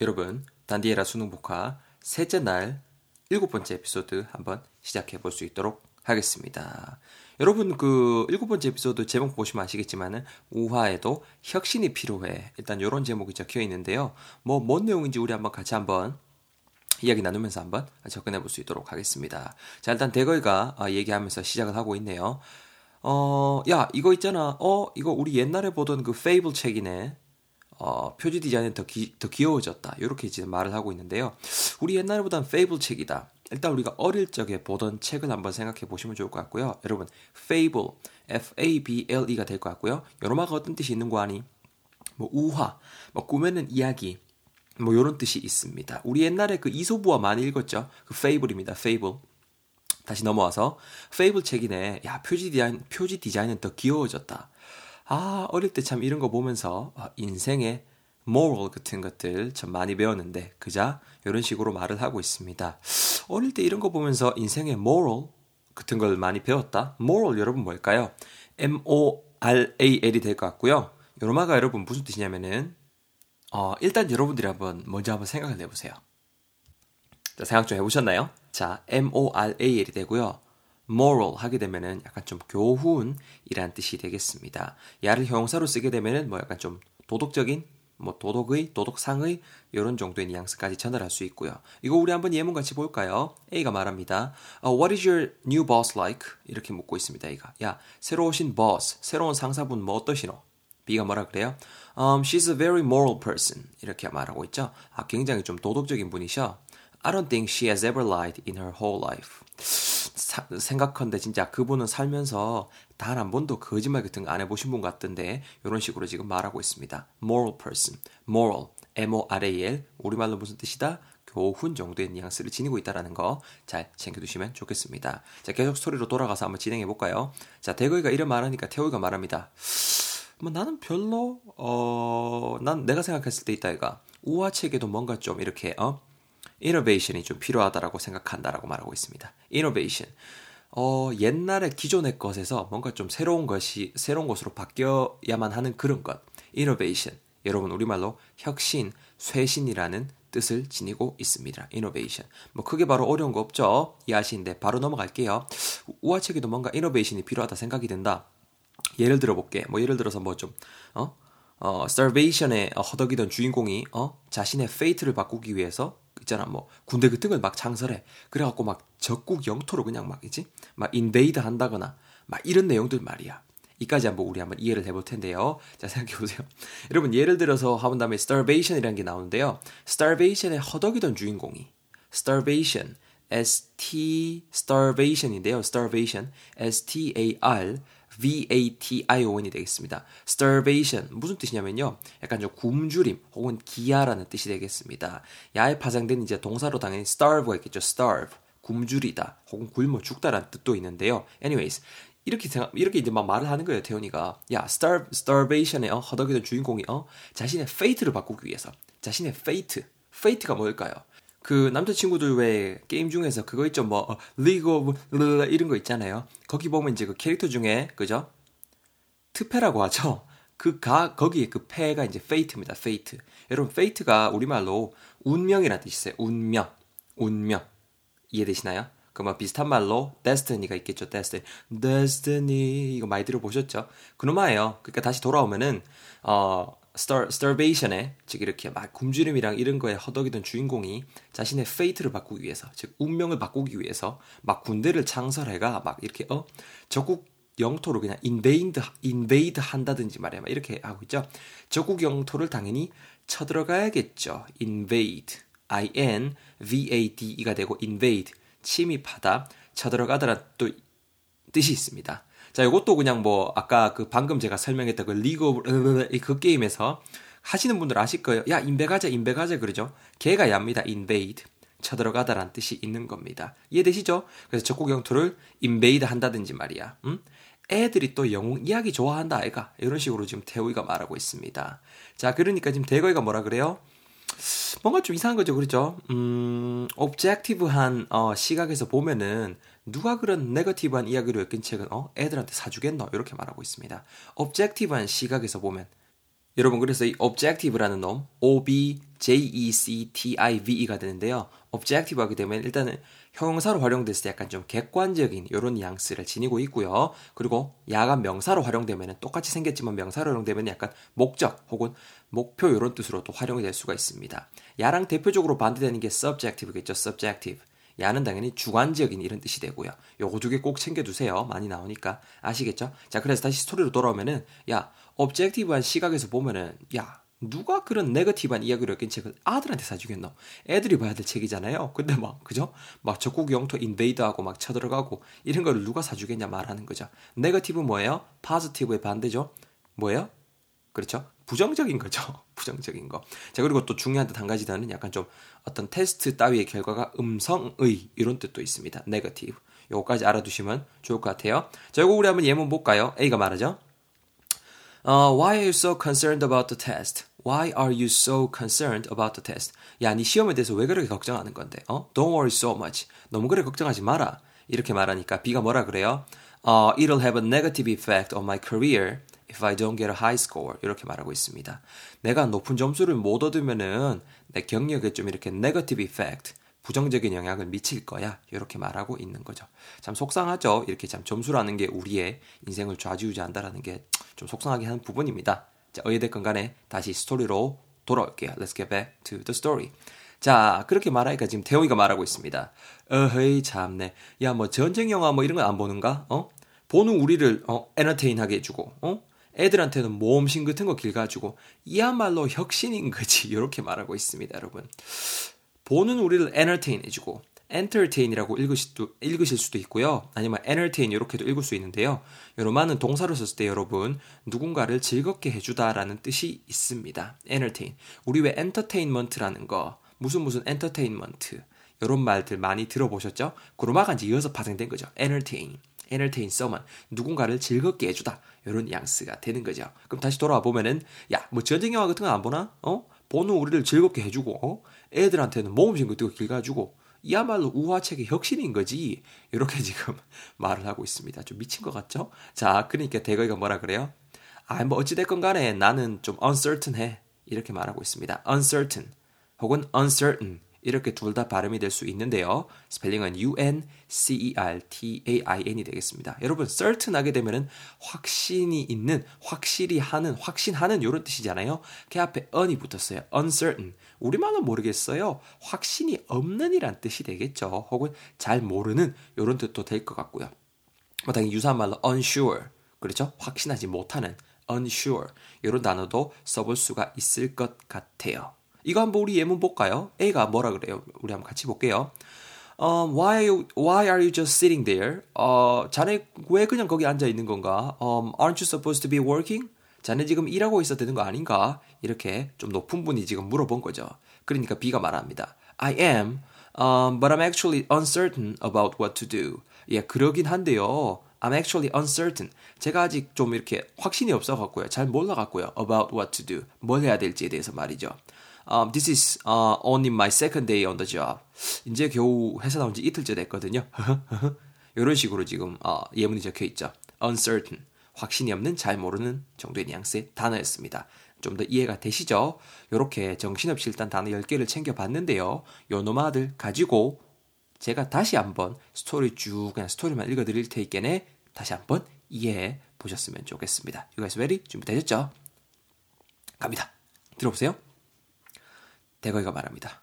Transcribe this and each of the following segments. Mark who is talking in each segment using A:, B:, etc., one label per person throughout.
A: 여러분, 단디에라 수능 복화 셋째 날 일곱 번째 에피소드 한번 시작해 볼 수 있도록 하겠습니다. 여러분 그 일곱 번째 에피소드 제목 보시면 아시겠지만은 우화에도 혁신이 필요해. 일단 이런 제목이 적혀 있는데요. 뭐 뭔 내용인지 우리 한번 같이 한번 이야기 나누면서 한번 접근해 볼 수 있도록 하겠습니다. 자 일단 대거이가 어, 얘기하면서 시작을 하고 있네요. 어, 야 이거 있잖아. 어 이거 우리 옛날에 보던 그 페이블 책이네. 어, 표지 디자인은 더, 기, 더 귀여워졌다. 이렇게 지금 말을 하고 있는데요. 우리 옛날보단 페이블 책이다. 일단 우리가 어릴 적에 보던 책을 한번 생각해 보시면 좋을 것 같고요. 여러분, fable, f-a-b-l-e가 될 것 같고요. 요로마가 어떤 뜻이 있는 거 아니? 뭐 우화, 뭐 꾸며낸 이야기, 뭐 요런 뜻이 있습니다. 우리 옛날에 그 이소부와 많이 읽었죠. 그 fable입니다. fable. 다시 넘어와서 fable 책이네. 야 표지 디자인 표지 디자인은 더 귀여워졌다. 아, 어릴 때 참 이런 거 보면서 아, 인생의 moral 같은 것들 참 많이 배웠는데 그자 이런 식으로 말을 하고 있습니다. 어릴 때 이런 거 보면서 인생의 moral 같은 걸 많이 배웠다. moral 여러분 뭘까요? M-O-R-A-L이 될 것 같고요. 요로마가 여러분 무슨 뜻이냐면은 어, 일단 여러분들이 한번 먼저 한번 생각을 해보세요. 자, 생각 좀 해보셨나요? 자, M-O-R-A-L이 되고요. Moral 하게 되면은 약간 좀 교훈이라는 뜻이 되겠습니다. 야를 형용사로 쓰게 되면은 뭐 약간 좀 도덕적인 뭐 도덕의 도덕상의 이런 정도의 뉘앙스까지 전달할 수 있고요. 이거 우리 한번 예문 같이 볼까요? A가 말합니다. Uh, What is your new boss like? 이렇게 묻고 있습니다. A가 야 새로 오신 boss 새로운 상사분 뭐 어떠시노? B가 뭐라 그래요? Um, she's a very moral person 이렇게 말하고 있죠. 아 굉장히 좀 도덕적인 분이셔. I don't think she has ever lied in her whole life. 사, 생각컨대 진짜 그분은 살면서 단 한 번도 거짓말 같은 거 안 해보신 분 같던데 이런 식으로 지금 말하고 있습니다. moral person, moral, M-O-R-A-L 우리말로 무슨 뜻이다? 교훈 정도의 뉘앙스를 지니고 있다라는 거 잘 챙겨두시면 좋겠습니다. 자 계속 스토리로 돌아가서 한번 진행해 볼까요? 자 대거이가 이런 말하니까 태호이가 말합니다. 뭐 나는 별로 어 난 내가 생각했을 때 있다 이가 우화책에도 뭔가 좀 이렇게 어 innovation이 좀 필요하다라고 생각한다라고 말하고 있습니다. innovation. 어, 옛날에 기존의 것에서 뭔가 좀 새로운 것이 새로운 것으로 바뀌어야만 하는 그런 것. innovation. 여러분 우리말로 혁신, 쇄신이라는 뜻을 지니고 있습니다. innovation. 뭐 크게 바로 어려운 거 없죠? 이해하시는데 바로 넘어갈게요. 우화책에도 뭔가 innovation이 필요하다 생각이 든다. 예를 들어 볼게. 뭐 예를 들어서 뭐 좀 어? 어, starvation에 허덕이던 주인공이 어? 자신의 fate를 바꾸기 위해서 있잖아. 뭐 군대 같은 걸 막 창설해. 그래갖고 막 적국 영토로 그냥 막 이지? 막 invade 한다거나 막 이런 내용들 말이야. 이까지 한번 우리 한번 이해를 해볼 텐데요. 자 생각해 보세요. 여러분 예를 들어서 하본 다음에 starvation이라는 게 나오는데요. starvation에 허덕이던 주인공이 starvation S-T starvation인데요. starvation S-T-A-R V-A-T-I-O-N이 되겠습니다. starvation 무슨 뜻이냐면요. 약간 좀 굶주림 혹은 기아라는 뜻이 되겠습니다. 야에 파생된 이제 동사로 당연히 starve가 있겠죠. starve 굶주리다 혹은 굶어 죽다라는 뜻도 있는데요. anyways 이렇게 생각, 이렇게 이제 막 말을 하는 거예요, 태훈이가. 야, starve, starvation에, 어, 허덕이던 주인공이, 어, 자신의 fate를 바꾸기 위해서. 자신의 fate. fate가 뭘까요? 그 남자친구들 왜 게임 중에서 그거 있죠. 뭐 어, 리그 오브 이런 거 있잖아요. 거기 보면 이제 그 캐릭터 중에 그죠? 트페라고 하죠. 그 가 거기에 그 페가 이제 fate입니다. fate 여러분 fate가 우리말로 운명이라는 뜻이 있어요. 운명. 운명. 이해되시나요? 그뭐 비슷한 말로 destiny가 있겠죠. destiny. destiny. 이거 많이 들어보셨죠? 그놈아예요. 그러니까 다시 돌아오면은 어 star, starvation에 즉 이렇게 막 굶주림이랑 이런 거에 허덕이던 주인공이 자신의 fate를 바꾸기 위해서 즉 운명을 바꾸기 위해서 막 군대를 창설해가 막 이렇게 어 적국 영토를 그냥 invade invade 한다든지 말이야 막 이렇게 하고 있죠. 적국 영토를 당연히 쳐들어가야겠죠. invade I N V A D E가 되고 invade 침입하다 쳐들어가다라 또 뜻이 있습니다. 자, 이것도 그냥 뭐 아까 그 방금 제가 설명했던 그 리그 오브 그 게임에서 하시는 분들 아실 거예요. 야, 인베가자, 인베가자 그러죠. 개가 얍니다. invade. 쳐들어가다란 뜻이 있는 겁니다. 이해되시죠? 그래서 적국 영토를 invade 한다든지 말이야. 음? 애들이 또 영웅 이야기 좋아한다 아이가 이런 식으로 지금 태우이가 말하고 있습니다. 자, 그러니까 지금 대거이가 뭐라 그래요? 뭔가 좀 이상한 거죠, 그렇죠? 음, 옵젝티브한 어, 시각에서 보면은 누가 그런 네거티브한 이야기로 엮인 책은 어 애들한테 사주겠노 이렇게 말하고 있습니다. 옵젝티브한 시각에서 보면 여러분 그래서 이 objective라는 놈 O B J E C T I V E가 되는데요. objective 하게 되면 일단은 형용사로 활용됐을 때 약간 좀 객관적인 이런 뉘앙스를 지니고 있고요. 그리고 야간 명사로 활용되면 똑같이 생겼지만 명사로 활용되면 약간 목적 혹은 목표 이런 뜻으로도 활용이 될 수가 있습니다. 야랑 대표적으로 반대되는 게 subjective겠죠. subjective. 야는 당연히 주관적인 이런 뜻이 되고요. 요거 두 개 꼭 챙겨두세요. 많이 나오니까 아시겠죠? 자 그래서 다시 스토리로 돌아오면은 야 objective한 시각에서 보면은 야 누가 그런 네거티브한 이야기를 엮인 책을 아들한테 사주겠노? 애들이 봐야 될 책이잖아요. 근데 막 그죠? 막 적국 영토 invade하고 막 쳐들어가고 이런 거를 누가 사주겠냐 말하는 거죠. negative 뭐예요? positive의 반대죠. 뭐예요? 그렇죠? 부정적인 거죠. 부정적인 거. 자, 그리고 또 중요한 듯 한 가지 더는 약간 좀 어떤 테스트 따위의 결과가 음성의 이런 뜻도 있습니다. negative. 요거까지 알아두시면 좋을 것 같아요. 자, 이거 우리 한번 예문 볼까요? A가 말하죠. Uh, why are you so concerned about the test? Why are you so concerned about the test? 야, 네 시험에 대해서 왜 그렇게 걱정하는 건데? 어? Don't worry so much. 너무 그래 걱정하지 마라. 이렇게 말하니까 B가 뭐라 그래요? Uh, it'll have a negative effect on my career if I don't get a high score. 이렇게 말하고 있습니다. 내가 높은 점수를 못 얻으면은 내 경력에 좀 이렇게 negative effect, 부정적인 영향을 미칠 거야. 이렇게 말하고 있는 거죠. 참 속상하죠. 이렇게 참 점수라는 게 우리의 인생을 좌지우지한다라는 게 좀 속상하게 하는 부분입니다. 자, 어찌됐건 간에 다시 스토리로 돌아올게요. Let's get back to the story. 자, 그렇게 말하니까 지금 태용이가 말하고 있습니다. 어헤이, 참네. 야, 뭐 전쟁 영화 뭐 이런 거안 보는가? 어? 보는 우리를 어, 에너테인하게 해주고, 어? 애들한테는 모험신 같은 거 길가지고 이야말로 혁신인 거지. 이렇게 말하고 있습니다, 여러분. 보는 우리를 에너테인 해주고 entertain이라고 읽으실 수도, 읽으실 수도 있고요. 아니면 entertain 이렇게도 읽을 수 있는데요. 요로만은 동사로 썼을 때 여러분 누군가를 즐겁게 해주다라는 뜻이 있습니다. entertain. 우리 왜 entertainment라는 거 무슨 무슨 entertainment 이런 말들 많이 들어보셨죠? 그로마가 이제 이어서 파생된 거죠. entertain. entertain someone. 누군가를 즐겁게 해주다. 이런 양스가 되는 거죠. 그럼 다시 돌아와 보면은 야 뭐 전쟁 영화 같은 거 안 보나? 어? 보는 우리를 즐겁게 해주고 어? 애들한테는 모험심 같은 거 길가지고 이야말로 우화책의 혁신인 거지. 이렇게 지금 말을 하고 있습니다. 좀 미친 것 같죠? 자, 그러니까 대거이가 뭐라 그래요? 아, 뭐 어찌됐건 간에 나는 좀 uncertain해. 이렇게 말하고 있습니다. uncertain 혹은 uncertain 이렇게 둘 다 발음이 될 수 있는데요. 스펠링은 U-N-C-E-R-T-A-I-N이 되겠습니다. 여러분, certain 하게 되면은 확신이 있는, 확실히 하는, 확신하는 이런 뜻이잖아요. 그 앞에 un이 붙었어요. uncertain. 우리말은 모르겠어요. 확신이 없는 이란 뜻이 되겠죠. 혹은 잘 모르는 이런 뜻도 될 것 같고요. 뭐 당연히 유사한 말로 unsure. 그렇죠? 확신하지 못하는 unsure. 이런 단어도 써볼 수가 있을 것 같아요. 이거 한번 우리 예문 볼까요? A가 뭐라 그래요? 우리 한번 같이 볼게요. Um, why, why are you just sitting there? 어, 자네 왜 그냥 거기 앉아 있는 건가? Um, aren't you supposed to be working? 자네 지금 일하고 있어야 되는 거 아닌가? 이렇게 좀 높은 분이 지금 물어본 거죠. 그러니까 B가 말합니다. I am, um, but I'm actually uncertain about what to do. 예, 그러긴 한데요. I'm actually uncertain. 제가 아직 좀 이렇게 확신이 없어갖고요. 잘 몰라갖고요. About what to do. 뭘 해야 될지에 대해서 말이죠. Um, this is uh, only my second day on the job. 이제 겨우 회사 나온 지 이틀째 됐거든요. 이런 식으로 지금 어, 예문이 적혀 있죠. uncertain. 확신이 없는 잘 모르는 정도의 뉘앙스의 단어였습니다. 좀 더 이해가 되시죠? 이렇게 정신없이 일단 단어 10개를 챙겨봤는데요. 요 노마들 가지고 제가 다시 한번 스토리 쭉 그냥 스토리만 읽어드릴 테니까 다시 한번 이해해 보셨으면 좋겠습니다. You guys ready? 준비되셨죠? 갑니다. 들어보세요. 대거이가 말합니다.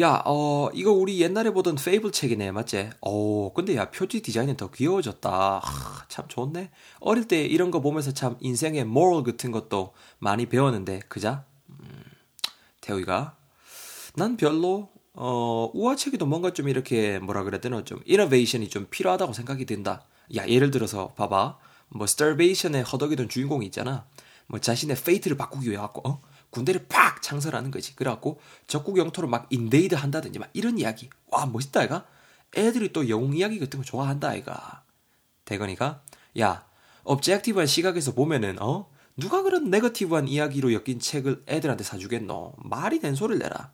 A: 야, 어, 이거 우리 옛날에 보던 fable 책이네, 맞지? 어, 근데 야, 표지 디자인은 더 귀여워졌다. 하, 참 좋네. 어릴 때 이런 거 보면서 참 인생의 모럴 같은 것도 많이 배웠는데, 그자? 음, 태우이가, 난 별로, 어, 우화책에도 뭔가 좀 이렇게, 뭐라 그래야 되나, 좀, innovation이 좀 필요하다고 생각이 든다. 야, 예를 들어서, 봐봐. 뭐, starvation에 허덕이던 주인공이 있잖아. 뭐, 자신의 fate를 바꾸기 위해 갖고, 어? 군대를 팍 창설하는 거지. 그래갖고 적국 영토를 막 invade 한다든지 막 이런 이야기. 와 멋있다 아이가. 애들이 또 영웅 이야기 같은 거 좋아한다 아이가. 대건이가 야 objective한 시각에서 보면은 어 누가 그런 네거티브한 이야기로 엮인 책을 애들한테 사주겠노. 말이 된 소리를 내라.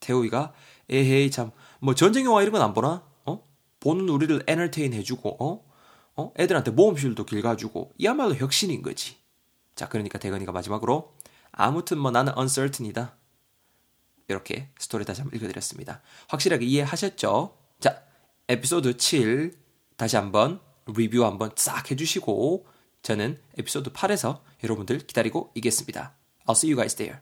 A: 태우이가 에헤이 참 뭐 전쟁 영화 이런 건 안 보나? 어 보는 우리를 에너테인 해주고 어 어? 애들한테 모험실도 길가주고 이야말로 혁신인 거지. 자, 그러니까 대건이가 마지막으로 아무튼 뭐 나는 uncertain이다. 이렇게 스토리 다시 한번 읽어드렸습니다. 확실하게 이해하셨죠? 자, 에피소드 7 다시 한번 리뷰 한번 싹 해주시고 저는 에피소드 8에서 여러분들 기다리고 있겠습니다. I'll see you guys there.